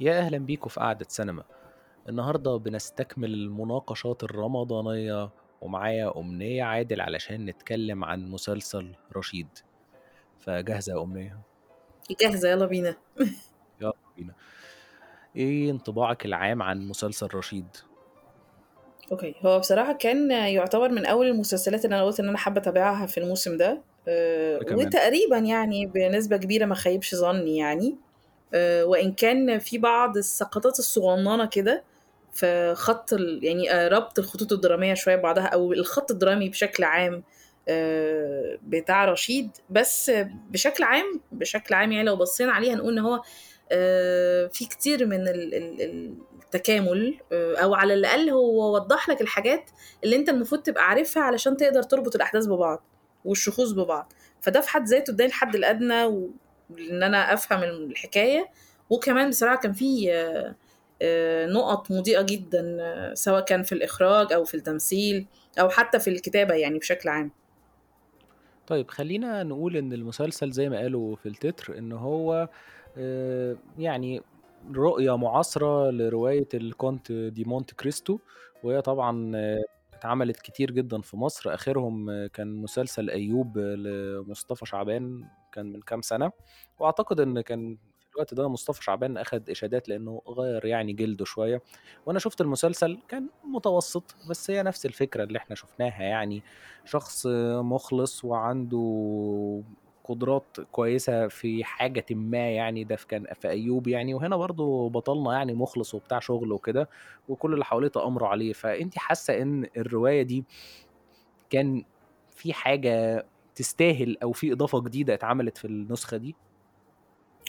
يا أهلا بيكم في قعدة سينما. النهاردة بنستكمل المناقشات الرمضانية ومعايا أمنية عادل علشان نتكلم عن مسلسل رشيد. فجاهزة يا أمنية؟ جاهزة يلا بينا. يلا بينا. إيه انطباعك العام عن مسلسل رشيد؟ أوكي. هو بصراحة كان يعتبر من أول المسلسلات اللي أنا قلت إن أنا حابة أتابعها في الموسم ده. أه وتقريبا يعني بنسبة كبيرة ما خيبش ظني يعني. أه وإن كان في بعض السقطات الصغننة كده في خط. يعني آه، ربط الخطوط الدرامية شوية ببعضها أو الخط الدرامي بشكل عام آه، بتاع رشيد بس بشكل عام بشكل عام يعني لو بصينا عليه هنقول إن هو آه، في كتير من ال- ال- التكامل آه، أو على الأقل هو وضح لك الحاجات اللي أنت المفروض تبقى عارفها علشان تقدر تربط الأحداث ببعض والشخوص ببعض فده في حد ذاته اداني الحد الأدنى وإن أنا أفهم الحكاية. وكمان بصراحة كان في آه، نقط مضيئة جدا سواء كان في الإخراج أو في التمثيل أو حتى في الكتابة يعني بشكل عام. طيب خلينا نقول إن المسلسل زي ما قالوا في التتر إن هو آه، يعني رؤية معاصرة لرواية الكونت دي مونت كريستو وهي طبعا اتعملت كتير جدا في مصر. آخرهم آه، كان مسلسل أيوب لمصطفى شعبان كان من كام سنة. وأعتقد إن كان في الوقت ده مصطفى شعبان أخد إشادات لأنه غير يعني جلده شوية. وأنا شفت المسلسل كان متوسط بس هي نفس الفكرة اللي إحنا شفناها يعني. شخص مخلص وعنده قدرات كويسة في حاجة ما يعني ده في كان في أيوب يعني وهنا برضو بطلنا يعني مخلص وبتاع شغل وكده وكل اللي حواليه تأمروا عليه. فأنت حاسة إن الرواية دي كان في حاجة تستاهل أو في إضافة جديدة اتعملت في النسخة دي؟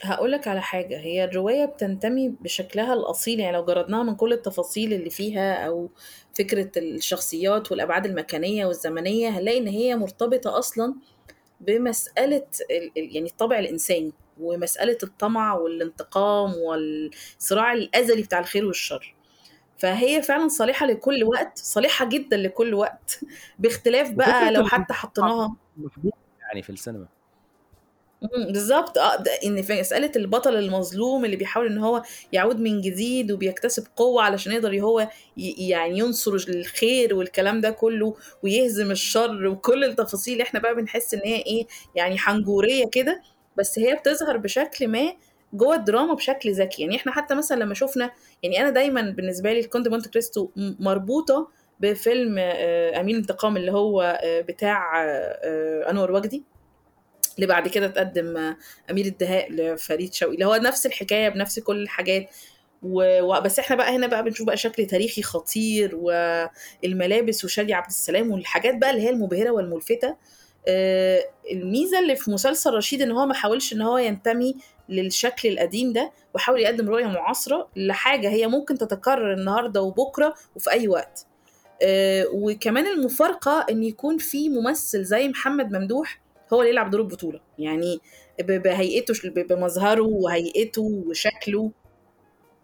هقولك على حاجة هي الرواية بتنتمي بشكلها الأصيل يعني لو جردناها من كل التفاصيل اللي فيها أو فكرة الشخصيات والأبعاد المكانية والزمنية هنلاقي إن هي مرتبطة أصلا ال- يعني الطبع الإنساني ومسألة الطمع والانتقام والصراع الأزلي بتاع الخير والشر. فهي فعلا صالحة لكل وقت صالحة جدا لكل وقت باختلاف بقى لو حتى حطيناها. يعني في السينما. بالظبط. آه ده إن في مسألة البطل المظلوم اللي بيحاول إن هو يعود من جديد وبيكتسب قوة علشان يقدر هو ي- يعني ينصر الخير والكلام ده كله ويهزم الشر وكل التفاصيل إحنا بقى بنحس إن هي إيه يعني حنجورية كده. بس هي بتظهر بشكل ما جوه الدراما بشكل ذكي. يعني إحنا حتى مثلا لما شفنا يعني أنا دايما بالنسبة لي الكونت مونت كريستو م- مربوطة بفيلم آه، أمين الانتقام اللي هو آه، بتاع آه، آه، أنور وجدي اللي بعد كده تقدم أمير الدهاء لفريد شوقي اللي هو نفس الحكاية بنفس كل الحاجات. و... بس إحنا بقى هنا بقى بنشوف بقى شكل تاريخي خطير والملابس وشادي عبد السلام والحاجات بقى اللي هي المبهرة والملفتة آه، الميزة اللي في مسلسل رشيد إن هو ما حاولش إن هو ينتمي للشكل القديم ده وحاول يقدم رؤية معاصرة لحاجة هي ممكن تتكرر النهارده وبكرة وفي أي وقت آه، وكمان المفارقة إن يكون في ممثل زي محمد ممدوح هو اللي يلعب دور البطولة. يعني بهيئته بمظهره وهيئته وشكله.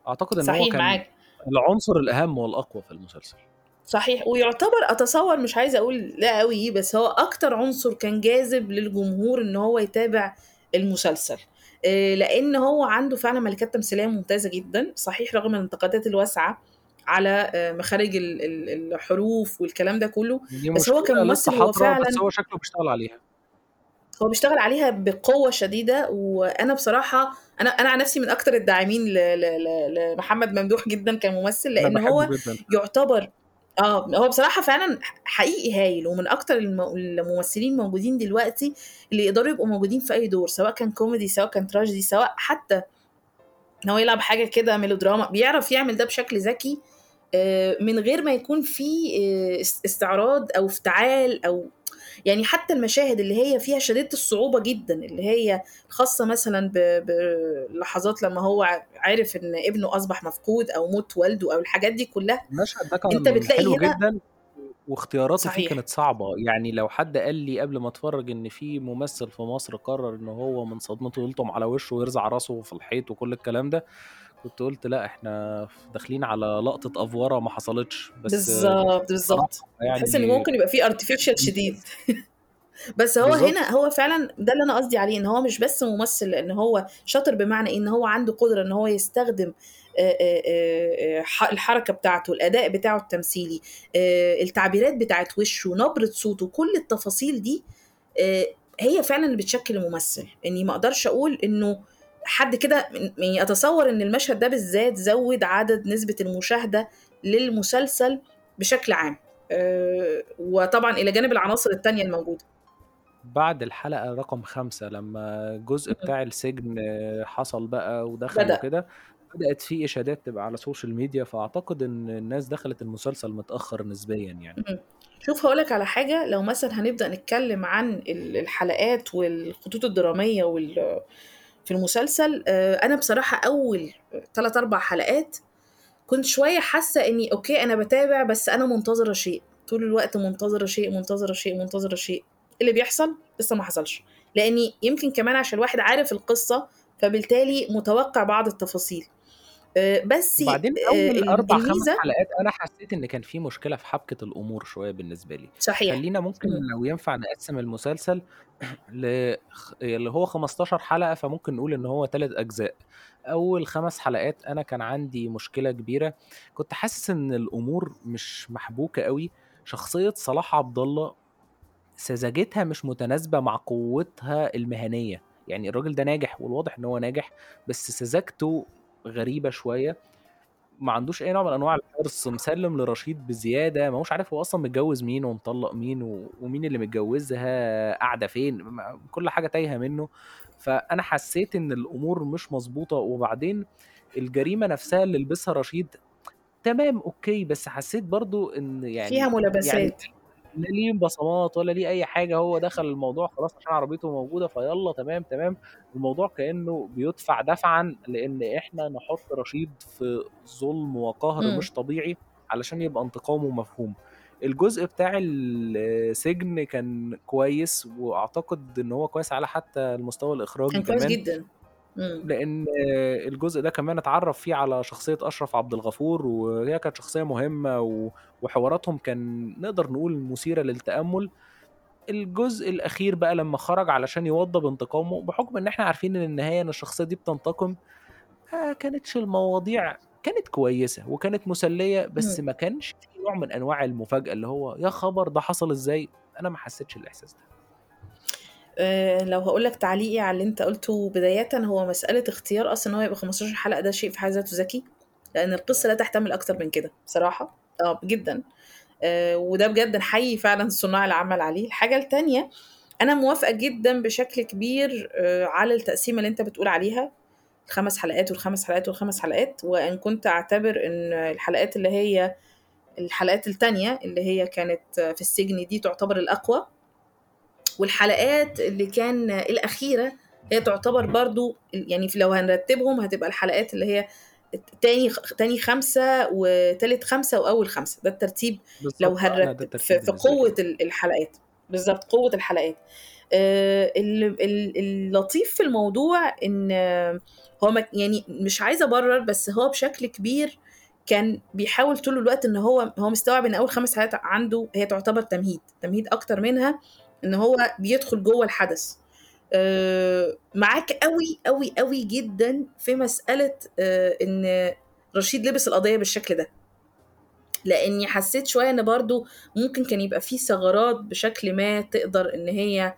أعتقد إن هو كان معاك. العنصر الأهم والأقوى في المسلسل. صحيح ويعتبر أتصور مش عايزة أقول لا قوي بس هو أكتر عنصر كان جاذب للجمهور إن هو يتابع المسلسل. آه، لأن هو عنده فعلا ملكات تمثيلية ممتازة جدا. صحيح رغم الانتقادات الواسعة على آه، مخارج ال- ال- الحروف والكلام ده كله بس هو كممثل هو حاضرة بس فعلا هو شكله بيشتغل عليها. هو بيشتغل عليها بقوة شديدة وأنا بصراحة أنا أنا عن نفسي من أكتر الداعمين ل- ل- ل- لمحمد ممدوح جدا كممثل لأن هو جدا. يعتبر آه هو بصراحة فعلا حقيقي هايل ومن أكتر الم- الممثلين موجودين دلوقتي اللي يقدروا يبقوا موجودين في أي دور سواء كان كوميدي سواء كان تراجيدي سواء حتى إن هو يلعب حاجة كده ميلودراما بيعرف يعمل ده بشكل ذكي آه، من غير ما يكون في آه، است- استعراض أو افتعال أو يعني حتى المشاهد اللي هي فيها شديدة الصعوبة جدا اللي هي خاصة مثلا بلحظات لما هو عرف إن ابنه أصبح مفقود أو موت والده أو الحاجات دي كلها. المشهد ده أنت كان بتلاقي حلو هنا جدا واختياراته فيه صحيح. كانت صعبة. يعني لو حد قال لي قبل ما أتفرج إن في ممثل في مصر قرر إن هو من صدمته يلطم على وشه ويرزع راسه في الحيط وكل الكلام ده كنت قلت لأ إحنا داخلين على لقطة أفورة ما حصلتش بس بالظبط بالظبط. تحس إن يعني ممكن يبقى فيه artificial شديد. بس هو بالضبط. هنا هو فعلًا ده اللي أنا قصدي عليه، إن هو مش بس ممثل لإن هو شاطر بمعنى إيه، إن هو عنده قدرة إن هو يستخدم الحركة بتاعته، الأداء بتاعه التمثيلي، التعبيرات بتاعة وشه، نبرة صوته، كل التفاصيل دي هي فعلًا اللي بتشكل الممثل، إني ما أقدرش أقول إنه حد كده يعني أتصور إن المشهد ده بالذات زوّد عدد نسبة المشاهدة للمسلسل بشكل عام، آآ وطبعًا إلى جانب العناصر التانية الموجودة. بعد الحلقة رقم 5 لمّا الجزء. بتاع السجن حصل بقى ودخل بدأ. وكده، بدأت في إشادات تبقى على ال social media، فأعتقد إن الناس دخلت المسلسل متأخر نسبيًا يعني. شوف هاقول لك على حاجة، لو مثلًا هنبدأ نتكلم عن ال الحلقات والخطوط الدرامية وال في المسلسل، آآ أنا بصراحة أول 3، 4 حلقات كنت شوية حاسة إني أوكي أنا باتابع بس أنا منتظرة شيء، طول الوقت منتظرة شيء، منتظرة شيء، منتظرة شيء، اللي بيحصل؟ لسه ما حصلش، لإني يمكن كمان عشان الواحد عارف القصة، فبالتالي متوقع بعض التفاصيل. آآ بس وبعدين ال 4، 5 الميزة حلقات أنا حسيت إن كان في مشكلة في حبكة الأمور شوية بالنسبة لي، صحيح. خلّينا ممكن. لو ينفع نقسّم المسلسل ل اللي هو 15 حلقة، فممكن نقول إن هو 3 أجزاء. أول 5 حلقات أنا كان عندي مشكلة كبيرة، كنت حاسس إن الأمور مش محبوكة أوي، شخصية صلاح عبد الله سذاجتها مش متناسبة مع قوتها المهنية، يعني الراجل ده ناجح والواضح إن هو ناجح، بس سذاجته غريبة شوية، ما عندوش أي نوع من أنواع الحرص، مسلِّم لرشيد بزيادة، ما هوش عارف هو أصلًا متجوّز مين ومطلّق مين و ومين اللي متجوّزها قاعدة فين، كل حاجة تايهة منّه، فأنا حسيت إن الأمور مش مضبوطة، وبعدين الجريمة نفسها اللي لبسها رشيد تمام أوكي، بس حسيت إن فيها يعني يعني ملابسات. لا ليه بصمات ولا ليه أي حاجة، هو دخل الموضوع خلاص عشان عربيته موجودة فيالّا تمام، تمام، الموضوع كإنه بيُدفع دفعًا لإن إحنا نحُط رشيد في ظُلم وقهر إمم. مش طبيعي علشان يبقى انتقامه مفهوم. الجزء بتاع السجن كان كويس، وأعتقد إن هو كويس على حتى المستوى الإخراجي كان كويس كمان. جدًا. إمم. لإن الجزء ده كمان اتعرّف فيه على شخصية أشرف عبد الغفور، وهي كانت شخصية مهمة و وحواراتهم كان نقدر نقول مثيرة للتأمُّل. الجزء الأخير بقى لمّا خرج علشان يوضّب انتقامه، بحُكم إن إحنا عارفين إن النهاية إن الشخصية دي بتنتقم، ما كانتش المواضيع كانت كويسة وكانت مسلية، بس إمم. ما كانش في نوع من أنواع المفاجأة، اللي هو يا خبر! ده حصل إزاي؟ أنا ما حسيتش الإحساس ده. آآ لو هاقول لك تعليقي على اللي أنت قُلته بدايةً، هو مسألة اختيار أصلًا إن هو يبقى 15 حلقة ده شيء في حد ذاته ذكي، لإن القصة لا تحتمل أكتر من كده بصراحة، آه جدًا. آآ وده بجد نحيي فعلًا صُناع العمل عليه. الحاجة التانية، أنا موافقة جدًا بشكل كبير آآ على التقسيمة اللي أنت بتقول عليها، ال5 حلقات وال5 حلقات وال5 حلقات، وإن كنت أعتبر إن الحلقات اللي هي الحلقات التانية اللي هي كانت في السجن دي تعتبر الأقوى. والحلقات اللي كان الأخيرة هي تعتبر برضه ال يعني لو هنرتّبهم هتبقى الحلقات اللي هي تاني تاني 5 وتالت 5 وأول 5 ده الترتيب لو ده هنرتّب في. قوة ال الحلقات، بالضبط، قوة الحلقات. ال اللطيف في الموضوع إن هو ما يعني مش عايزة أبرّر، بس هو بشكل كبير كان بيحاول طول الوقت إن هو هو مستوعب إن أول 5 حلقات عنده هي تعتبر تمهيد، تمهيد أكتر منها إن هو بيدخل جوّه الحدث. آآ معاك أوي، أوي، أوي جدًا في مسألة آآ إن رشيد لبس القضية بالشكل ده. لإني حسيت شوية إن برضه ممكن كان يبقى في ثغرات بشكل ما تقدر إن هي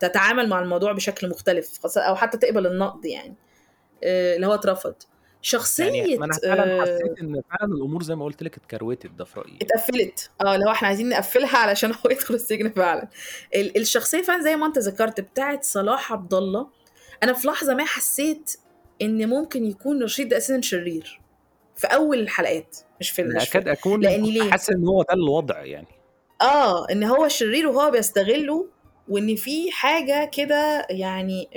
تتعامل مع الموضوع بشكل مختلف، أو حتى تقبل النقد يعني، آآ اللي هو اترفض. يعني شخصية ما أنا فعلًا آآ حسيت إن فعلًا الأمور زي ما قُلت لِك اتكروتت، ده في يعني. اتقفّلت، آه، اللي هو إحنا عايزين نقفّلها علشان هو يدخل السجن فعلًا. ال الشخصية فعلًا زي ما أنت ذكرت بتاعة صلاح عبد الله، أنا في لحظة ما حسيت إن ممكن يكون رشيد ده أساسًا شرير، في أول الحلقات، مش في مش أكون لإني كنت ليه؟ حاسس إن هو ده الوضع يعني. آه، إن هو شرير وهو بيستغلّه، وإن في حاجة كده يعني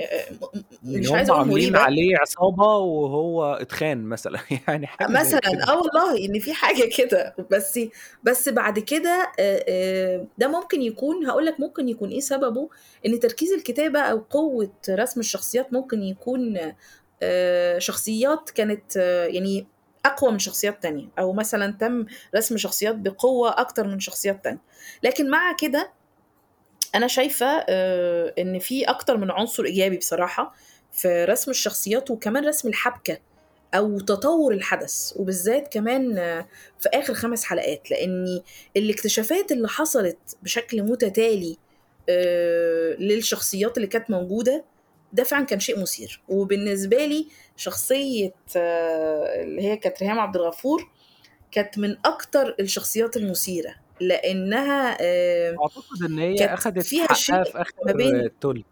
إن مش هم عايزة أقول عاملين مريبة. عليه عصابة وهو اتخان مثلًا، يعني حاجة زي مثلًا كده. آه والله، إن في حاجة كده، بس بس بعد كده آآ آآ ده ممكن يكون هاقول لك ممكن يكون إيه سببه، إن تركيز الكتابة أو قوة رسم الشخصيات ممكن يكون آآ شخصيات كانت يعني أقوى من شخصيات تانية، أو مثلًا تم رسم شخصيات بقوة أكتر من شخصيات تانية. لكن مع كده أنا شايفة آه، إن في أكتر من عنصر إيجابي بصراحة في رسم الشخصيات وكمان رسم الحبكة أو تطور الحدث وبالذات كمان آه، في آخر خمس حلقات لأن الاكتشافات اللي حصلت بشكل متتالي آه، للشخصيات اللي كانت موجودة ده فعلا كان شيء مثير. وبالنسبة لي شخصية اللي هي كانت ريهام عبد الغفور كانت من أكتر الشخصيات المثيرة. لأنها أعتقد إن هي أخدت فيها شيء في آخر ما بين التل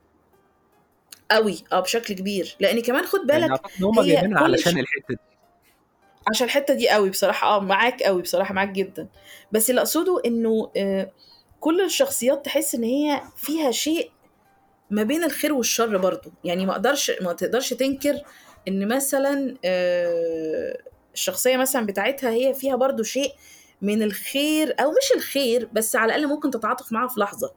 قوي آه بشكل كبير. لأن كمان خد يعني بالك إن هم جايبينها علشان. الحتة دي. عشان الحتة دي قوي بصراحة آه معاك قوي بصراحة معاك جدا. بس اللي أقصده إنه آه، كل الشخصيات تحس إن هي فيها شيء ما بين الخير والشر برضو يعني ما أقدرش ما تقدرش تنكر إن مثلا آه، الشخصية مثلا بتاعتها هي فيها برضو شيء من الخير أو مش الخير بس على الأقل ممكن تتعاطف معاها في لحظة.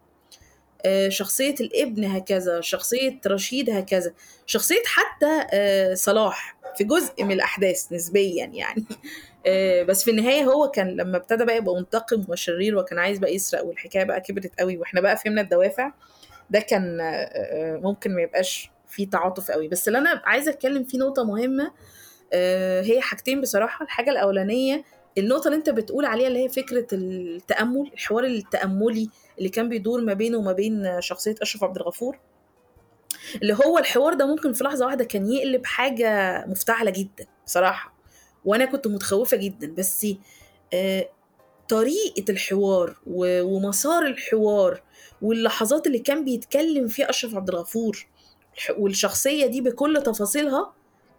آه، شخصية الابن هكذا شخصية رشيد هكذا شخصية حتى آه، صلاح في جزء من الأحداث نسبيا يعني. آه، بس في النهاية هو كان لما ابتدى بقى يبقى منتقم وشرير وكان عايز بقى يسرق والحكاية بقى كبرت قوي وإحنا بقى فهمنا الدوافع ده كان ممكن ما يبقاش فيه تعاطف قوي. بس اللي أنا عايزة أتكلم فيه نقطة مهمة هي حاجتين بصراحة. الحاجة الأولانية النقطة اللي انت بتقول عليها اللي هي فكرة التأمل الحوار التأملي اللي كان بيدور ما بينه وما بين شخصية أشرف عبد الغفور. اللي هو الحوار ده ممكن في لحظة واحدة كان يقلب حاجة مفتعلة جدا بصراحة وأنا كنت متخوفة جدا. بس آه، طريقة الحوار ومسار الحوار واللحظات اللي كان بيتكلم فيها أشرف عبد الغفور والشخصية دي بكل تفاصيلها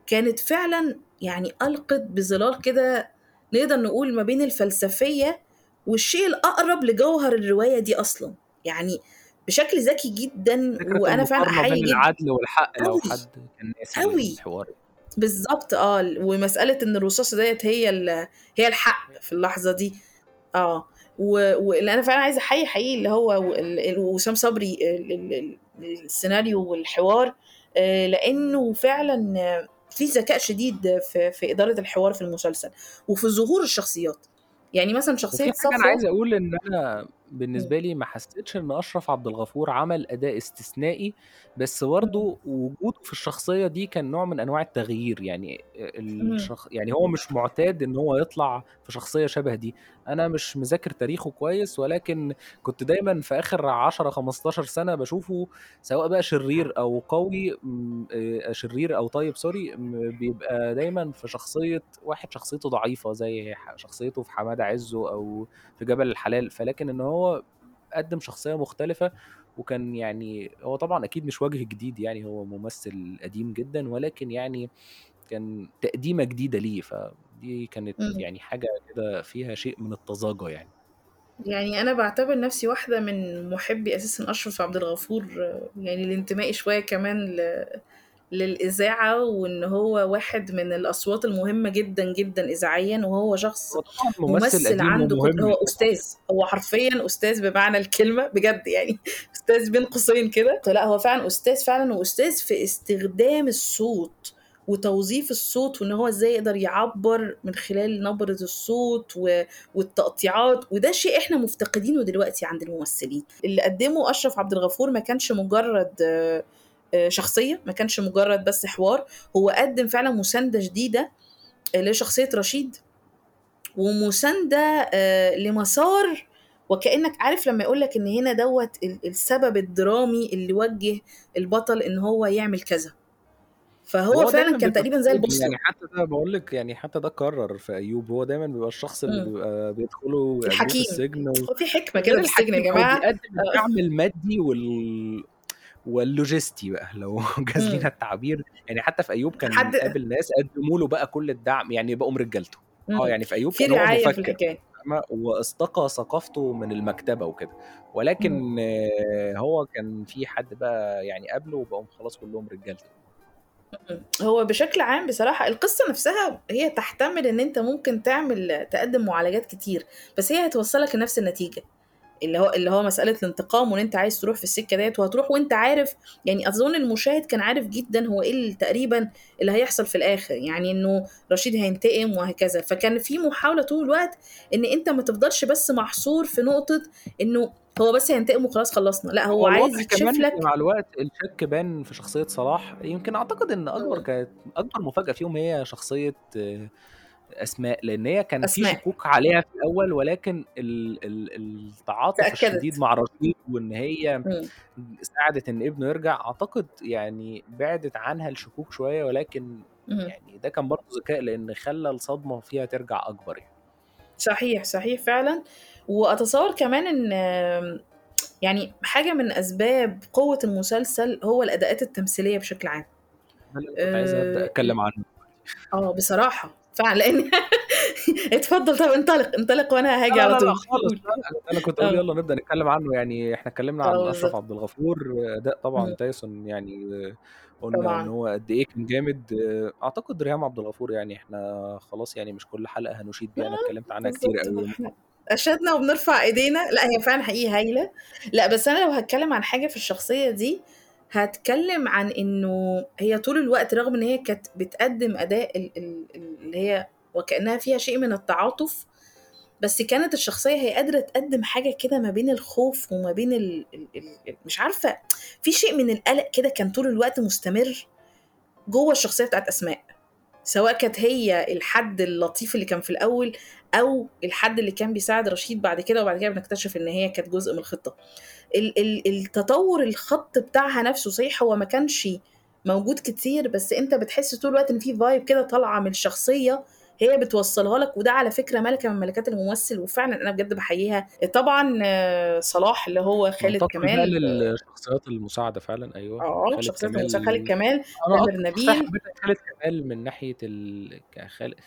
كانت فعلا يعني ألقت بظلال كده نقدر نقول ما بين الفلسفية والشيء الأقرب لجوهر الرواية دي أصلا. يعني بشكل ذكي جدا وأنا فعلا احيي بين جدا. العدل والحق لو حد كان قوي الحوار. بالظبط آه ومسألة إن الرصاصه ديت هي هي الحق في اللحظة دي. آه واللي أنا فعلا عايزة احيي حقيقي اللي هو وسام صبري ال- ال- ال- السيناريو والحوار آه، لأنه فعلا في ذكاء شديد في في إدارة الحوار في المسلسل وفي ظهور الشخصيات. يعني مثلا شخصية حاجة أنا عايز أقول إن أنا مم. بالنسبة لي ما حسيتش إن أشرف عبد الغفور عمل أداء استثنائي بس. برضه وجوده في الشخصية دي كان نوع من أنواع التغيير يعني مم. الشخ... يعني هو مش معتاد إن هو يطلع في شخصية شبه دي أنا مش مذاكر تاريخه كويس ولكن كنت دايما في آخر 10 15 سنة بشوفه سواء بقى شرير أو قوي م- شرير أو طيب سوري م- بيبقى دايما في شخصية واحد شخصيته ضعيفة زي ح- شخصيته في حمادة عزه أو في جبل الحلال فلكن إن هو قدم شخصية مختلفة وكان يعني هو طبعا أكيد مش وجه جديد يعني هو ممثل قديم جدا ولكن يعني كان تقديمة جديدة ليه فدي كانت مم. يعني حاجة كده فيها شيء من الطزاجه يعني يعني أنا بعتبر نفسي واحدة من محبي أساسا أشرف عبد الغفور يعني الانتماء شوية كمان ل... للإذاعة وإن هو واحد من الأصوات المهمة جدا جدا اذاعيا وهو شخص ممثل عنده قد... ومهم هو أستاذ. هو حرفيا أستاذ بمعنى الكلمة بجد يعني. أستاذ بين قوسين كده. لا هو فعلا أستاذ فعلا وأستاذ في استخدام الصوت وتوظيف الصوت وإن هو إزاي يقدر يعبر من خلال نبرة الصوت و... والتقطيعات. وده شيء إحنا مفتقدينه دلوقتي عند الممثلين. اللي قدمه أشرف عبد الغفور ما كانش مجرد آه، شخصية ما كانش مجرد بس حوار هو قدم فعلا مساندة جديدة آه، لشخصية رشيد ومساندة آه، لمسار وكأنك عارف لما يقولك إن هنا دوت ال- السبب الدرامي اللي وجه البطل إن هو يعمل كذا. فهو هو فعلا كان تقريبا زي بيبقى البوصلة يعني حتى ده بقول لك يعني حتى ده قرر في أيوب. هو دايما بيبقى الشخص اللي. بيبقى بيدخلوا يقابلوه في الحكيم. السجن و... في غير كده في السجن يا الحكيم آه، الدعم المادي وال واللوجستي بقى لو جاز لينا. التعبير يعني حتى في أيوب كان حد قابل ناس قدموا له بقى كل الدعم يعني بقوا رجالته آه. يعني في أيوب في كان هو رعاية في فاهمة؟ واستقى ثقافته من المكتبة وكده ولكن مم. آه، هو كان في حد بقى يعني قابله وبقوا خلاص كلهم رجالته. هو بشكل عام بصراحة القصة نفسها هي تحتمل إن أنت ممكن تعمل تقدم معالجات كتير بس هي هتوصلك لنفس النتيجة اللي هو اللي هو مسألة الانتقام وإن أنت عايز تروح في السكة ديت وهتروح وأنت عارف يعني أظن المشاهد كان عارف جدا هو إيه اللي تقريبا اللي هيحصل في الآخر يعني إنه رشيد هينتقم وهكذا فكان في محاولة طول الوقت إن أنت ما تفضلش بس محصور في نقطة إنه هو بس هينتقم وخلاص خلصنا لا هو, عايز يكشف لك مع الوقت الشك بان في شخصية صلاح يمكن أعتقد إن أكبر مم. كانت أكبر مفاجأة فيهم هي شخصية آه، أسماء لأن هي كان في أسماء. شكوك عليها في الأول ولكن ال ال التعاطف الشديد مع رشيد وإن هي مم. ساعدت إن ابنه يرجع أعتقد يعني بعدت عنها الشكوك شوية ولكن مم. يعني ده كان برضه ذكاء لأن خلى الصدمة فيها ترجع أكبر يعني. صحيح صحيح فعلا. وأتصور كمان إن يعني حاجة من أسباب قوة المسلسل هو الأداءات التمثيلية بشكل عام. كنت عايز آه أتكلم عنه. آه، بصراحة. فعلا لأن اتفضل طب انطلق انطلق وأنا هاجي على طول. خالص أنا كنت أقول آه. يلا نبدأ نتكلم عنه يعني إحنا اتكلمنا عن أشرف عبد الغفور اداء طبعا. تايسون يعني قلنا إن هو قد إيه كان جامد. أعتقد ريهام عبد الغفور يعني إحنا خلاص يعني مش كل حلقة هنشيد بيها أنا آه، اتكلمت عنها كتير قوي. اشدنا وبنرفع إيدينا. لا هي فعلا حقيقي هايلة. لا بس أنا لو هتكلم عن حاجة في الشخصية دي هتكلم عن إنه هي طول الوقت رغم إن هي كانت بتقدم أداء ال- ال- ال- اللي هي وكأنها فيها شيء من التعاطف بس كانت الشخصية هي قادرة تقدم حاجة كده ما بين الخوف وما بين ال ال مش عارفة في شيء من القلق كده كان طول الوقت مستمر جوه الشخصية بتاعت أسماء. سواء كانت هي الحد اللطيف اللي كان في الأول أو الحد اللي كان بيساعد رشيد بعد كده وبعد كده بنكتشف إن هي كانت جزء من الخطة. ال- ال- التطور الخط بتاعها نفسه صحيح هو ما كانش موجود كتير بس أنت بتحس طول الوقت إن في فايب كده طالعة من الشخصية هي بتوصلها لك وده على فكرة ملكة من ملكات الممثل وفعلا أنا بجد بحييها. طبعا آه، صلاح اللي هو خالد كمال. للشخصيات المساعدة فعلا أيوه آه خالد شخصيه المساعد كمال خالد كمال شخصية نبيل خالد كمال من ناحية ال...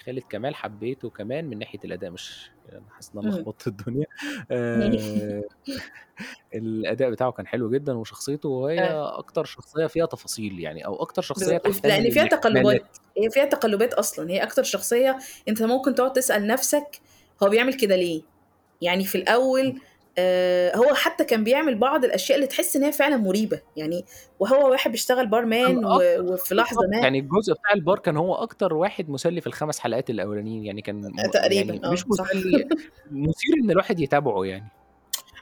خالد كمال حبيته كمان من ناحية الأداء مش أنا حاسس إن أنا مم. لخبطت الدنيا. آه... الأداء بتاعه كان حلو جدا وشخصيته وهي آه. أكتر شخصية فيها تفاصيل يعني أو أكتر شخصية بالظبط. تحتمل لأن فيها تقلبات هي فيها تقلبات أصلا. هي أكتر شخصية أنت ممكن تقعد تسأل نفسك هو بيعمل كده ليه؟ يعني في الأول آه هو حتى كان بيعمل بعض الأشياء اللي تحس إن هي فعلا مريبة. يعني وهو واحد بيشتغل بارمان وفي لحظة ما يعني الجزء بتاع البار كان هو أكتر واحد مسلي في الخمس حلقات الأولانيين. يعني كان. يعني تقريبا آه مش صح. مسلي. مثير إن الواحد يتابعه يعني.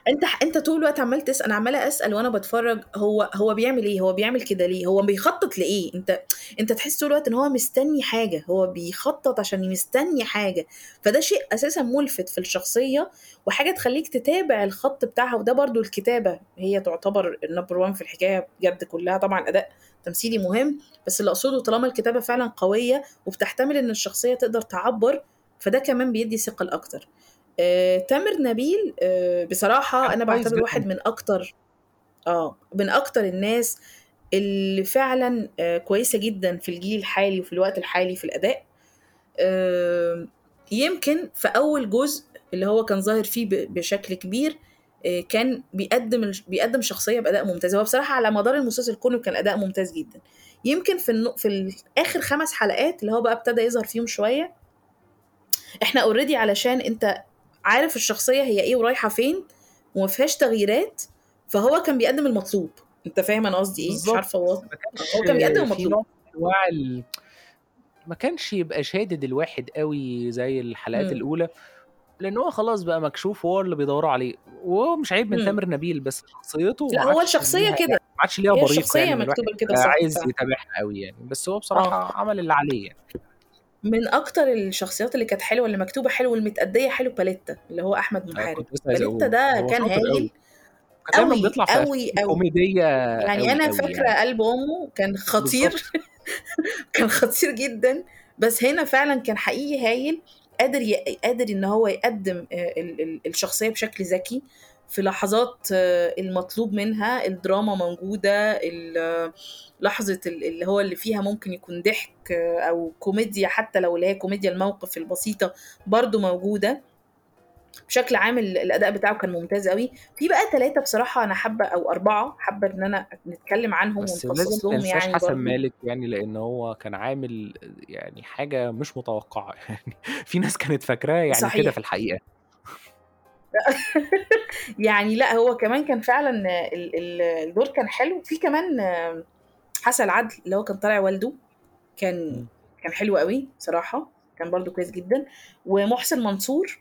انت انت طول الوقت عمال تسأل أنا عمالة أسأل وأنا بتفرج هو هو بيعمل إيه؟ هو بيعمل كده ليه؟ هو بيخطط لإيه؟ انت انت تحس طول الوقت إن هو مستني حاجة هو بيخطط عشان مستني حاجة. فده شيء أساسا ملفت في الشخصية وحاجة تخليك تتابع الخط بتاعها وده برضو الكتابة. هي تعتبر النمبر 1 في الحكاية بجد كلها. طبعا أداء تمثيلي مهم بس اللي أقصده طالما الكتابة فعلا قوية وبتحتمل إن الشخصية تقدر تعبر فده كمان بيدي ثقل أكتر آه، تامر نبيل آه، بصراحة أنا كويس بعتبر جدا. واحد من أكتر آه من أكتر الناس اللي فعلا آه، كويسة جدا في الجيل الحالي وفي الوقت الحالي في الأداء. آه، يمكن في أول جزء اللي هو كان ظاهر فيه ب- بشكل كبير آه، كان بيقدم الش- بيقدم شخصية بأداء ممتاز. هو بصراحة على مدار المسلسل كله كان أداء ممتاز جدا. يمكن في النو... في آخر خمس حلقات اللي هو بقى ابتدى يظهر فيهم شوية إحنا اوريدي علشان أنت عارف الشخصية هي إيه ورايحة فين وما فيهاش تغييرات فهو كان بيقدم المطلوب. أنت فاهم أنا قصدي إيه؟ مش عارفة هو هو كان بيقدم المطلوب. ما كانش يبقى شادد الواحد قوي زي الحلقات امم الأولى لأن هو خلاص بقى مكشوف هو اللي بيدوروا عليه. وهو مش عيب من تامر نبيل بس شخصيته لا هو الشخصية كده. ما عادش ليها بريق الشخصية يعني مكتوبة كده صح. عايز يتابعها قوي يعني. بس هو آه. بصراحة عمل اللي عليه يعني. من أكتر الشخصيات اللي كانت حلوة اللي مكتوبة حلو والمتأدية حلو باليتا اللي هو أحمد أنا محارب كنت لسه عايز ده هو كان شاطر قوي هايل كان دايما قوي بيطلع في كوميدية يعني قوي فاكرة يعني. قلب امه كان خطير. كان خطير جدا. بس هنا فعلا كان حقيقي هايل قادر ي... قادر إن هو يقدم آه، ال... ال... الشخصية بشكل ذكي. في لحظات آه، المطلوب منها الدراما موجودة ال... لحظة ال- اللي هو اللي فيها ممكن يكون ضحك آه، أو كوميديا حتى لو اللي هي كوميديا الموقف البسيطة برضو موجودة. بشكل عام ال- الأداء بتاعه كان ممتاز قوي في بقى ثلاثة بصراحة أنا حابة أو أربعة حابة إن أنا نتكلم عنهم ونخصص لهم يعني حسن برضو. مالك يعني لأن هو كان عامل يعني حاجة مش متوقعة يعني. في ناس كانت فاكراه يعني كده في الحقيقة. يعني لأ هو كمان كان فعلًا ال ال الدور كان حلو، في كمان حسن العدل اللي هو كان طالع والده، كان إمم. كان حلو أوي بصراحة، كان برضه كويس جدًا، ومحسن منصور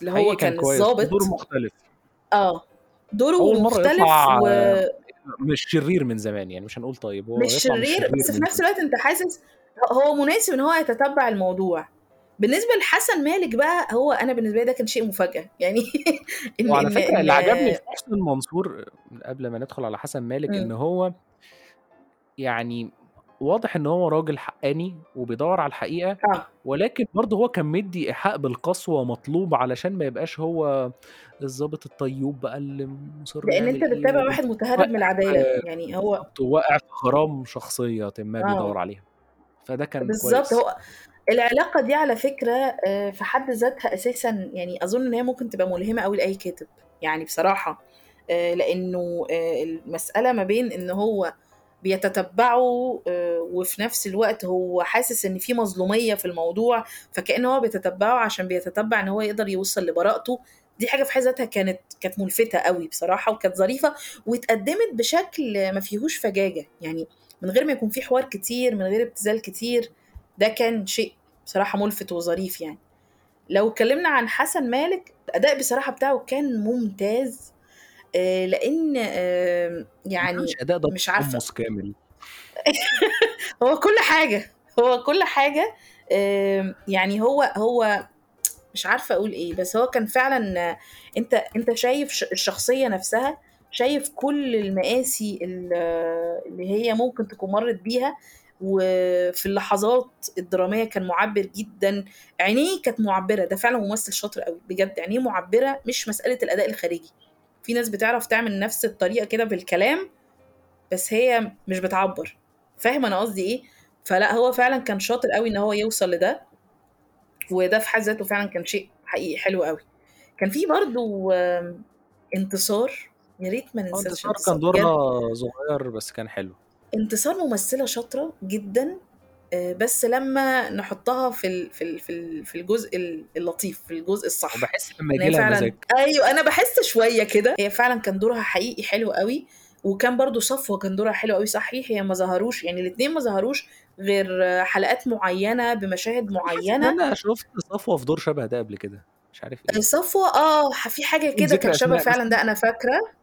اللي هو حقيقي كان كان كويس، الضابط مختلف. آه، دوره أول مرة مختلف يطلع و مش شرير من زمان، يعني مش هنقول طيب، هو مش يطلع مش شرير، شرير بس في من نفس زمان. الوقت أنت حاسس ه هو مناسب إن هو يتتبع الموضوع. بالنسبة لحسن مالك بقى، هو أنا بالنسبة لي ده كان شيء مفاجأة، يعني إن وعلى إن اللي عجبني في محسن منصور قبل ما ندخل على حسن مالك، إن إمم. هو يعني واضح إن هو راجل حقاني وبيدوّر على الحقيقة، آه. ولكن برضه هو كان مدّي إيحاء بالقسوة مطلوب علشان ما يبقاش هو الضابط الطيّوب بقى اللي مصر أنت إيه بتتابع وب واحد متهرب من العدالة، في يعني هو واقع في غرام شخصيةٍ ما بيدوّر آه. عليها، فده كان بالضبط، كويس. هو العلاقة دي على فكرة آآ في حد ذاتها أساسًا يعني أظن إن هي ممكن تبقى ملهمة أوي لأي كاتب، يعني بصراحة آآ لإنه آآ المسألة ما بين إن هو بيتتبعه وفي نفس الوقت هو حاسس إن في مظلومية في الموضوع، فكأن هو بيتتبعه عشان بيتتبع إن هو يقدر يوصل لبراءته، دي حاجة في حد ذاتها كانت كانت ملفتة أوي بصراحة وكانت ظريفة، واتقدمت بشكل ما فيهوش فجاجة، يعني من غير ما يكون في حوار كتير، من غير ابتذال كتير، ده كان شيء بصراحة ملفت وظريف يعني. لو اتكلمنا عن حسن مالك، الأداء بصراحة بتاعه كان ممتاز لإن آمم ما يعني كانش أداء ده مش عارفة كامل. هو كل حاجة، هو كل حاجة آمم يعني هو هو مش عارفة أقول إيه، بس هو كان فعلًا أنت أنت شايف الشخصية نفسها، شايف كل المآسي ال اللي هي ممكن تكون مرّت بيها، وفي اللحظات الدرامية كان مُعبّر جدًا، عينيه كانت مُعبّرة، ده فعلًا ممثل شاطر أوي، بجد عينيه مُعبّرة مش مسألة الأداء الخارجي، في ناس بتعرف تعمل نفس الطريقة كده بالكلام، بس هي مش بتعبّر، فاهم أنا قصدي إيه؟ فلأ هو فعلًا كان شاطر أوي إن هو يوصل لده. وده في حد ذاته فعلًا كان شيء حقيقي حلو أوي. كان في برضه انتصار، يا ريت ما ننساش انتصار كان. دورها صغير بس كان حلو. انتصار ممثلة شاطرة جدًا، آآ بس لمّا نحطها في ال في ال في ال في الجزء ال اللطيف، في الجزء الصح، وباحس لمّا هي لها فعلًا مزاج. أيوه أنا باحس شوية كده، هي فعلًا كان دورها حقيقي حلو أوي، وكان برضه صفوة كان دورها حلو أوي صحيح هي ما ظهروش يعني الاتنين ما ظهروش غير حلقات معيّنة بمشاهد معيّنة. أنا شُفت صفوة في دور شبه ده قبل كده، مش عارف إيه. صفوة آه، ح في حاجة بدون كده كان ذكر شبه فعلًا. ده أنا فاكرة.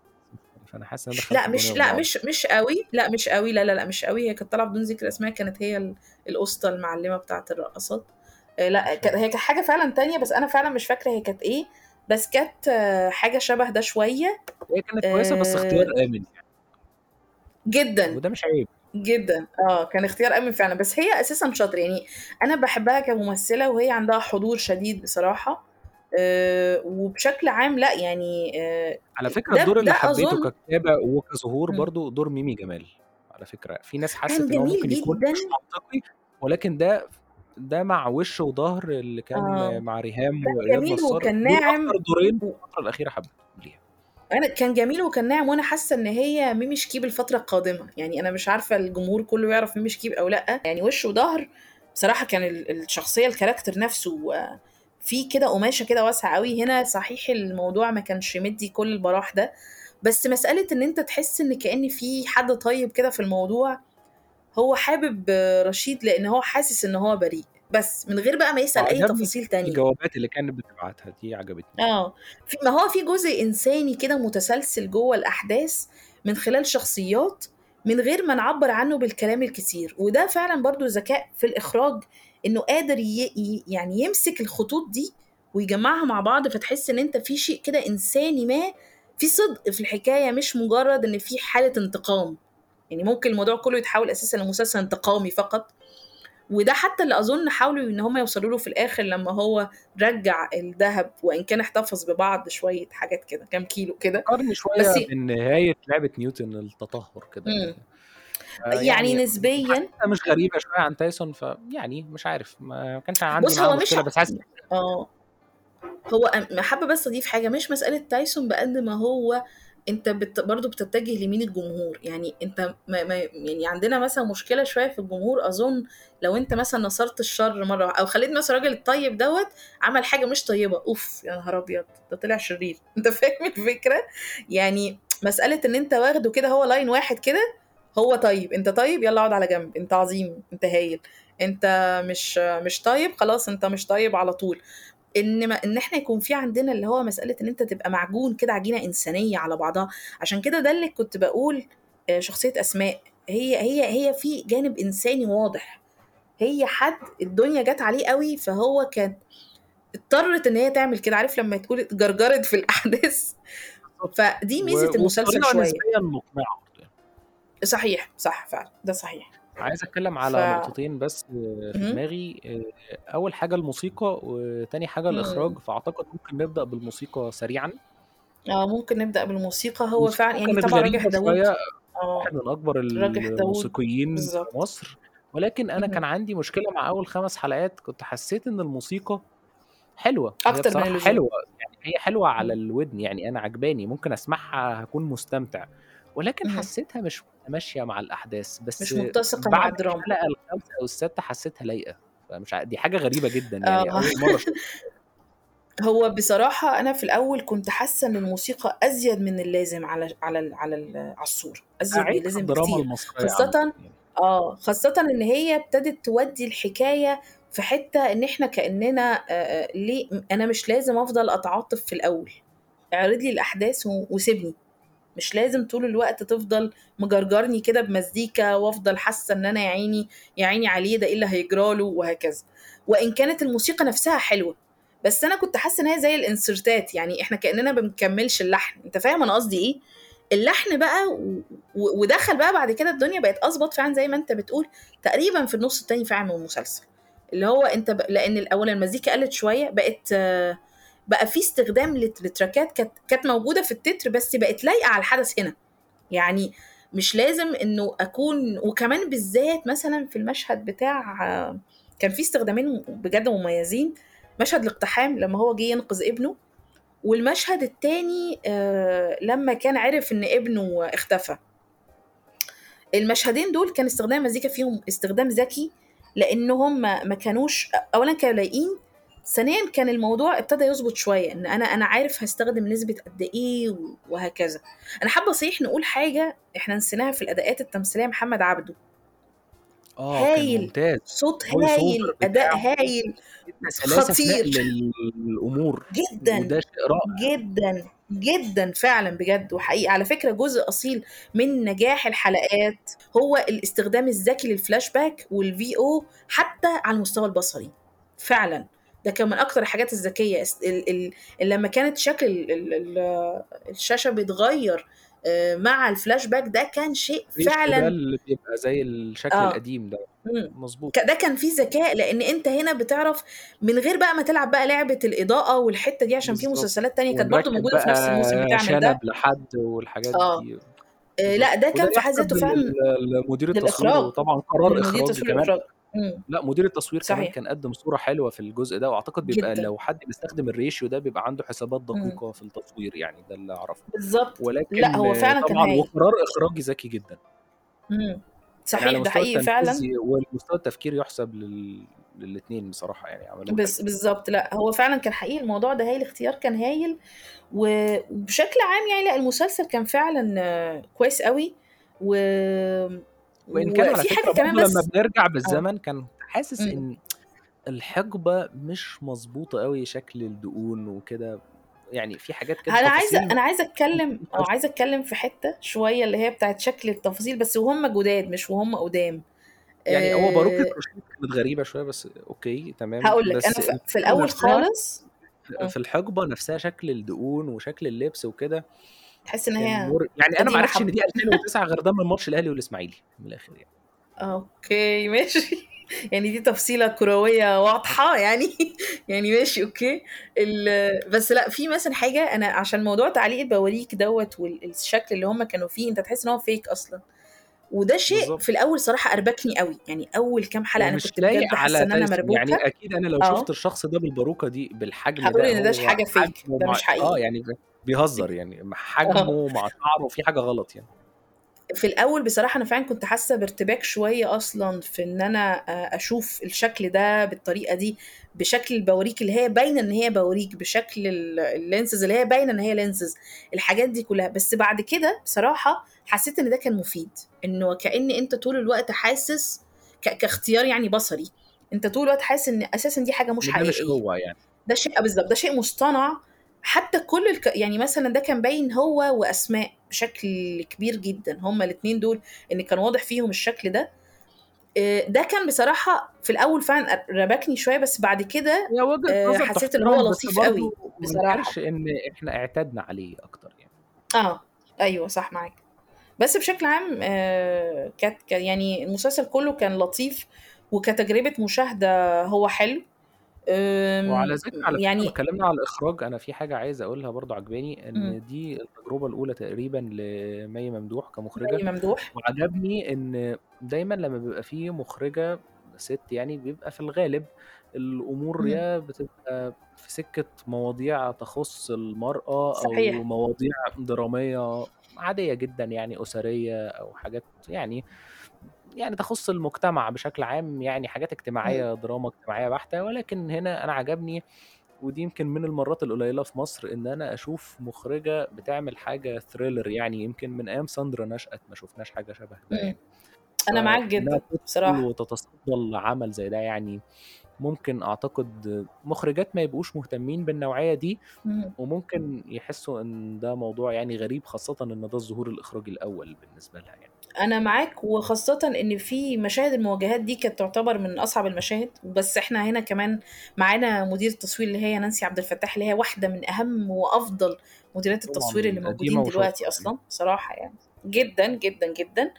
فأنا حاسس دخلت لأ مش بعض. مش مش أوي، لأ مش أوي، لا، لا، لأ مش أوي، هي كانت طالعة بدون ذكر أسماء كانت هي ال القسطى المعلمة بتاعة الرقاصات. آآ لأ ك هي كانت حاجة فعلًا تانية، بس أنا فعلًا مش فاكرة هي كانت إيه، بس كانت حاجة شبه ده شوية. هي كانت كويسة بس اختيار آآ آمن يعني. جدًا، وده مش عيب. جدًا، آه، كان اختيار آمن فعلًا، بس هي أساسًا شاطرة، يعني أنا باحبها كممثلة وهي عندها حضور شديد بصراحة، آآ وبشكل عام لأ يعني آآ على فكرة ده الدور اللي ده حبيته أظن ككتابة وكظهور. برضه دور ميمي جمال، على فكرة، في ناس حست هو جميل ممكن يكون. مش منطقي، ولكن ده ده مع وِش وضهر اللي كان آه، مع ريهام كان وإياد جميل نصار، وكان ناعم دورين الفترة الأخيرة حبيتهم ليها. أنا كان جميل وكان ناعم وأنا حاسة إن هي ميمي شكيب الفترة القادمة، يعني أنا مش عارفة الجمهور كلّه يعرف ميمي شكيب أو لأ، يعني وِش وضهر بصراحة كان ال الشخصية الكاركتر نفسه في كده قماشة كده واسعة أوي، هنا صحيح الموضوع ما كانش مدّي كل البراح ده، بس مسألة إن أنت تحس إن كأن في حد طيب كده في الموضوع، هو حابب رشيد لإن هو حاسس إن هو بريء، بس من غير بقى ما يسأل أي وعجبني تفاصيل تانية. الجوابات اللي كانت بتبعتها، دي عجبتني. آه، في ما هو في جزء إنساني كده متسلسل جوّه الأحداث من خلال شخصيات، من غير ما نعبّر عنه بالكلام الكتير، وده فعلًا برضه ذكاء في الإخراج، إنه قادر ي يعني يمسك الخطوط دي ويجمّعها مع بعض، فتحس إن أنت في شيء كده إنساني ما، في صدق في الحكاية مش مجرد إن في حالة انتقام، يعني ممكن الموضوع كلّه يتحول أساسًا لمسلسل انتقامي فقط، وده حتى اللي أظن حاولوا إن هم يوصلوا له في الآخر لمّا هو رجّع الدهب وإن كان احتفظ ببعض شوية حاجات كده، كام كيلو كده، فكّرني شوية بس بنهاية لعبة نيوتن التطهّر كده يعني يعني نسبيًا مش غريبة شوية عن تايسون، فيعني مش عارف، ما كانش عندي بُص هو مش بس حاسس آه. هو أم حابة بس أضيف حاجة، مش مسألة تايسون بقد ما هو أنت بت... برضو بتتجه لمين الجمهور؟ يعني أنت ما... ما... يعني عندنا مثلا مشكلة شوية في الجمهور أظن لو أنت مثلا نصرت الشر مرة أو خليت مثلا الراجل الطيب دوت عمل حاجة مش طيبة أوف يا نهار أبيض ده طلع شرير. أنت فاهم الفكرة؟ يعني مسألة إن أنت واخده كده هو لاين واحد كده هو طيب انت طيب يلا اقعد على جنب انت عظيم انت هايل انت مش مش طيب خلاص انت مش طيب على طول. ان ما ان إحنا يكون في عندنا اللي هو مسألة ان انت تبقى معجون كده عجينة إنسانية على بعضها. عشان كده ده اللي كنت بقول آه، شخصية أسماء. هي هي هي في جانب إنساني واضح. هي حد الدنيا جت عليه قوي فهو كان اضطرت إن هي تعمل كده. عارف لما تقول اتجرجرت في الأحداث؟ فدي ميزة المسلسل شوية. نسبيا مقنعة. صحيح صح فعلا ده صحيح. عايز أتكلم ف على نقطتين بس في مهم. دماغي. أول حاجة الموسيقى وتاني حاجة الإخراج. فأعتقد ممكن نبدأ بالموسيقى سريعا. آه ممكن نبدأ بالموسيقى. هو فعلا يعني طبعا راجح داوود. واحد من أكبر الموسيقيين في مصر. ولكن أنا كان. عندي مشكلة مع أول خمس حلقات. كنت حسيت إن الموسيقى حلوة. أكتر من حلوة. يعني هي حلوة على. الودن. يعني أنا عجباني. ممكن أسمعها هكون مستمتع. ولكن مهم. حسيتها مش ماشية مع الأحداث مش بس متسقة مع بعد الدراما. الحلقة الخامسة أو السادسه حسيتها لايقة فمش ع... دي حاجة غريبة جدا يعني آه. أول مرة هو بصراحة أنا في الأول كنت حاسة إن الموسيقى أزيد من اللازم على على على على الصورة أزيد من اللازم خاصة عامة يعني. آه خاصة إن هي ابتدت تودي الحكاية في حتة إن إحنا كأننا آه آه، ليه أنا مش لازم أفضل أتعاطف في الأول. اعرض لي الأحداث وسيبني. مش لازم طول الوقت تفضل مجرجرني كده بمزيكا وافضل حاسة إن أنا يا عيني يا عيني عليه ده إيه اللي هيجراله وهكذا. وإن كانت الموسيقى نفسها حلوة بس أنا كنت حاسة إن هي زي الإنسرتات يعني إحنا كأننا بنكملش اللحن. أنت فاهم أنا قصدي إيه؟ اللحن بقى. و- ودخل بقى بعد كده الدنيا بقت أظبط فعلا زي ما أنت بتقول تقريبا في النص التاني فعلا من المسلسل. اللي هو أنت ب... لأن الأول المزيكا قلت شوية بقت آه، بقى في استخدام لت- لتراكات كانت كانت موجودة في التتر بس بقت لايقة على الحدث هنا. يعني مش لازم إنه اكون وكمان بالذات مثلا في المشهد بتاع كان في استخدامين بجد مميزين. مشهد الاقتحام لما هو جه ينقذ ابنه والمشهد التاني آه، لما كان عرف إن ابنه اختفى. المشهدين دول كان استخدام المزيكا فيهم استخدام ذكي لأنهم ما ما كانوش اولا كانوا لايقين ثانيا كان الموضوع ابتدى يظبط شوية إن أنا أنا عارف هستخدم نسبة قد إيه وهكذا. أنا حابة صحيح نقول حاجة إحنا نسيناها في الأداءات التمثيلية محمد عبده. آه هايل. ممتاز. صوت هايل أداء هايل. خطير. نقل الأمور. جدا. وده شيء رائع. جدا. جدا فعلا بجد. وحقيقي على فكرة جزء أصيل من نجاح الحلقات هو الاستخدام الذكي للفلاش باك والفي أو حتى على المستوى البصري. فعلا. ده كان من أكتر الحاجات الذكية. لما كانت شكل ال- ال- ال- الشاشة بيتغير آه، مع الفلاش باك ده كان شيء ده فعلا اللي بيبقى زي الشكل آه. القديم ده. مظبوط. ده كان فيه ذكاء لأن أنت هنا بتعرف من غير بقى ما تلعب بقى لعبة الإضاءة والحتة دي عشان في مسلسلات تانية كانت ونركب موجودة في نفس الموسم بتعمل ده. شنب لحد والحاجات آه. دي. آه، لأ ده كان في حد ذاته فعلا لمدير التصوير وطبعا قرار التصوير كمان. والاخراج مم. لأ مدير التصوير كمان صحيح. كان قدم صورة حلوة في الجزء ده وأعتقد بيبقى جدا. لو حد بيستخدم الريشيو ده بيبقى عنده حسابات مم. دقيقة في التصوير يعني ده اللي أعرفه. بالظبط لأ ولكن هو آه، فعلا كان طبعا هايل. وقرار إخراجي ذكي جدا. مم. يعني على صحيح ده مستوى حقيقي فعلا. والمستوى التفكير يحسب لل... للاثنين بصراحة يعني عملوه حلو بس بالظبط لأ هو فعلا كان حقيقي الموضوع ده هايل الاختيار كان هايل. و- وبشكل عام يعني لأ المسلسل كان فعلا كويس قوي و... وإن كان على حاجة كمان برضه لما بس بنرجع بالزمن كان حاسس مم. إن الحقبة مش مظبوطة قوي شكل الدقون وكده. يعني في حاجات كده أنا عايزة أنا عايزة أتكلم مش عايزة أتكلم في حتة شوية اللي هي بتاعت شكل التفاصيل بس وهم جداد مش وهم قدام. يعني هو أه روشيت كانت غريبة شوية بس okay تمام. هقول لك أنا بس في, الأول خالص في مم. في الحقبة نفسها شكل الدقون وشكل اللبس وكده. تحس إن هي. يعني أنا ما عرفتش إن دي 2009 غير ده من ماتش الأهلي والإسماعيلي من الآخر يعني. okay ماشي. يعني دي تفصيلة كروية واضحة يعني. يعني ماشي okay. بس لأ في مثلا حاجة أنا عشان موضوع تعليق البواريك دوت والشكل اللي هم كانوا فيه أنت تحس إن هو fake أصلا. وده شيء بالظبط. في الأول صراحة أربكني قوي. يعني أول كام حلقة أنا كنت بجد على إن أنا تايسون يعني أكيد أنا لو شفت آه. الشخص ده بالباروكة دي بالحجم هقول ده إن ده هو حاجة fake ده مش آه حقيقي. يعني بيهزر يعني م حجمه مع شعره في حاجة غلط يعني. في الأول بصراحة أنا فعلًا كنت حاسة بارتباك شوية أصلًا في إن أنا أ أشوف الشكل ده بالطريقة دي، بشكل البواريك اللي هي باينة إن هي بواريك، بشكل ال الlenses اللي هي باينة إن هي lenses الحاجات دي كلّها، بس بعد كده بصراحة حسيت إن ده كان مفيد، إنه كأن أنت طول الوقت حاسس كاختيار يعني بصري، أنت طول الوقت حاسس إن أساسًا دي حاجة مش إن ده مش حقيقية. هو يعني. ده شيء آه بالضبط، ده شيء مصطنع حتى كل الك يعني مثلًا ده كان باين هو وأسماء بشكل كبير جدًا، هُم الاتنين دول إن كان واضح فيهم الشكل ده، آآ ده كان بصراحة في الأول فعلًا ربكني شوية، بس بعد كده نظر حسيت إن هو لطيف ما بصراحة. إن إحنا اعتدنا عليه أكتر يعني. آه، أيوه صح معاك. بس بشكل عام آآ كانت يعني المسلسل كلّه كان لطيف، وكتجربة مشاهدة هو حلو، وعلى ذكر على فكرة ما يعني اتكلمنا على الإخراج، أنا في حاجة عايز أقولها برضه عاجباني، إمم. إن دي التجربة الأولى تقريبًا لمي ممدوح كمخرجة، مي ممدوح. وعجبني إن دايمًا لمّا بيبقى في مخرجة ست يعني، بيبقى في الغالب الأمور إمم. يا بتبقى في سكة مواضيع تخُص المرأة، أو صحيح. مواضيع درامية عادية جدًا يعني أسرية، أو حاجات يعني يعني تخُص المجتمع بشكل عام، يعني حاجات إمم. اجتماعية، دراما اجتماعية بحتة، ولكن هنا أنا عجبني ودي يمكن من المرات القليلة في مصر، إن أنا أشوف مخرجة بتعمل حاجة thriller يعني، يمكن من أيام ساندرا نشأت ما شُفناش حاجة شبه ده إمم. يعني. أنا معاك فإنها جدًا تدخل بصراحة. وتتصدى لعمل زي ده يعني، ممكن أعتقد مخرجات ما يبقوش مهتمين بالنوعية دي، إمم. وممكن يحسوا إن ده موضوع يعني غريب، خاصةً إن ده الظهور الإخراجي الأول بالنسبة لها يعني. أنا معاك، وخاصةً إن في مشاهد المواجهات دي كانت تعتبر من أصعب المشاهد، بس إحنا هنا كمان معانا مديرة التصوير اللي هي نانسي عبد الفتاح، اللي هي واحدة من أهم وأفضل مديرات طبعًا التصوير اللي قديمة موجودين وشاطرة دلوقتي يعني. أصلًا بصراحة يعني، جدًا، جدًا، جدًا.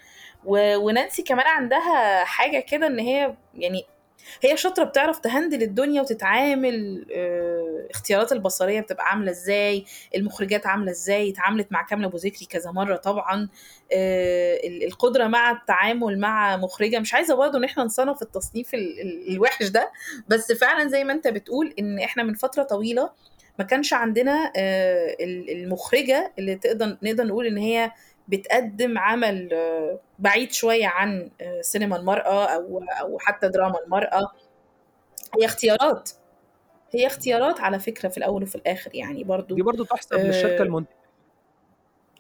و ونانسي كمان عندها حاجة كده إن هي يعني هي شاطرة بتعرف تهندل الدنيا وتتعامل آآ اختيارات البصرية بتبقى عاملة إزاي، المخرجات عاملة إزاي، اتعاملت مع كاملة أبو ذكري كذا مرّة طبعًا، آآ ال القدرة مع التعامل مع مخرجة. مش عايزة برضه إن إحنا نصنّف التصنيف ال ال الوِحِش ده، بس فعلًا زي ما أنت بتقول إن إحنا من فترة طويلة ما كانش عندنا آآ ال المخرجة اللي تقدر نقدر نقول إن هي بتقدّم عمل بعيد شوية عن آآ سينما المرأة أو أو حتى دراما المرأة. هي اختيارات، هي اختيارات على فكرة في الأول وفي الآخر يعني برضه دي برضه تُحسب للشركة آآ المنتجة.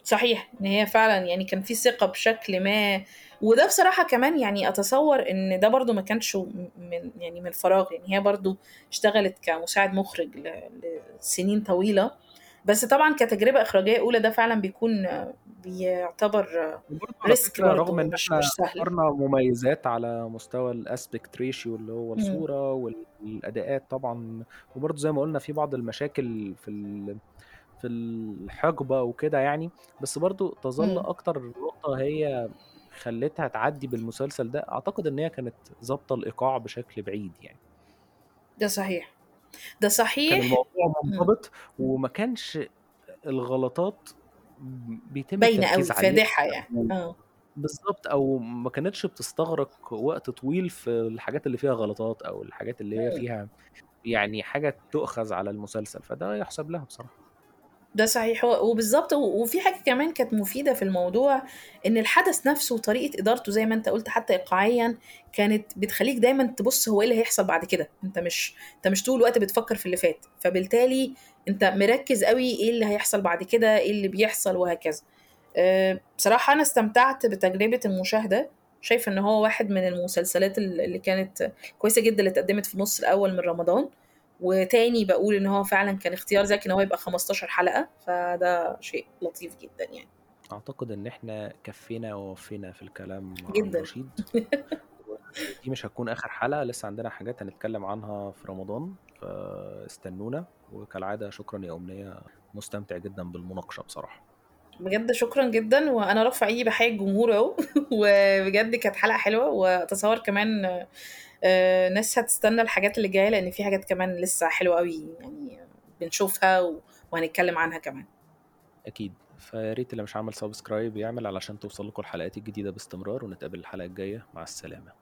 صحيح، إن هي فعلًا يعني كان في ثقة بشكل ما، وده بصراحة كمان يعني أتصوّر إن ده برضه ما كانش من يعني من فراغ، يعني هي برضه اشتغلت كمساعد مخرج لسنين طويلة، بس طبعًا كتجربة إخراجية أولى ده فعلًا بيكون بيعتبر وبرضه على risk فكرة رغم مش إحنا مش سهل. ذكرنا مميزات على مستوى الaspect ratio اللي هو إمم. الصورة والأداءات طبعًا، وبرضه زي ما قُلنا في بعض المشاكل في ال في الحقبة وكده يعني، بس برضه تظل إمم. أكتر نقطة هي خلّتها تعدّي بالمسلسل ده، أعتقد إن هي كانت ضابطة الإيقاع بشكل بعيد يعني. ده صحيح، ده كان صحيح الموضوع إمم. منضبط، وما كانش الغلطات بيتم التركيز عليها فادحة يعني، أو آه. بالضبط، أو ما كانتش بتستغرق وقت طويل في الحاجات اللي فيها غلطات، أو الحاجات اللي هي. فيها يعني حاجة تؤخذ على المسلسل، فده يُحسب لها بصراحة. ده صحيح، هو وبالضبط و وفي حاجة كمان كانت مفيدة في الموضوع، إن الحدث نفسه وطريقة إدارته زي ما أنت قُلت حتى إيقاعيًا، كانت بتخلّيك دايمًا تبُص هو إيه اللي هيحصل بعد كده، أنت مش أنت مش طول الوقت بتفكّر في اللي فات، فبالتالي أنت مركّز أوي إيه اللي هيحصل بعد كده، إيه اللي بيحصل وهكذا. آآ بصراحة أنا استمتعت بتجربة المشاهدة، شايفة إن هو واحد من المسلسلات ال اللي كانت كويسة جدًا اللي اتقدّمت في النُص الأول من رمضان، وتاني باقول إن هو فعلًا كان اختيار ذكي إن هو يبقى 15 حلقة، فده شيء لطيف جدًا يعني. أعتقد إن إحنا كفّينا ووفّينا في الكلام عن جدًا. رشيد، ودي مش هتكون آخر حلقة، لسه عندنا حاجات هنتكلم عنها في رمضان، فاستنونا، وكالعادة شكرًا يا أمنية، مستمتع جدًا بالمناقشة بصراحة. بجد شكرًا جدًا، وأنا رافعة إيدي باحيي الجمهور أهو، وبجد كانت حلقة حلوة، وأتصوّر كمان ناس هتستنى الحاجات اللي جاية، لإن في حاجات كمان لسه حلوة أوي يعني بنشوفها وهنتكلم عنها كمان. أكيد، فيا ريت اللي مش عامل subscribe يعمل علشان توصل لكم الحلقات الجديدة باستمرار، ونتقابل الحلقة الجاية، مع السلامة.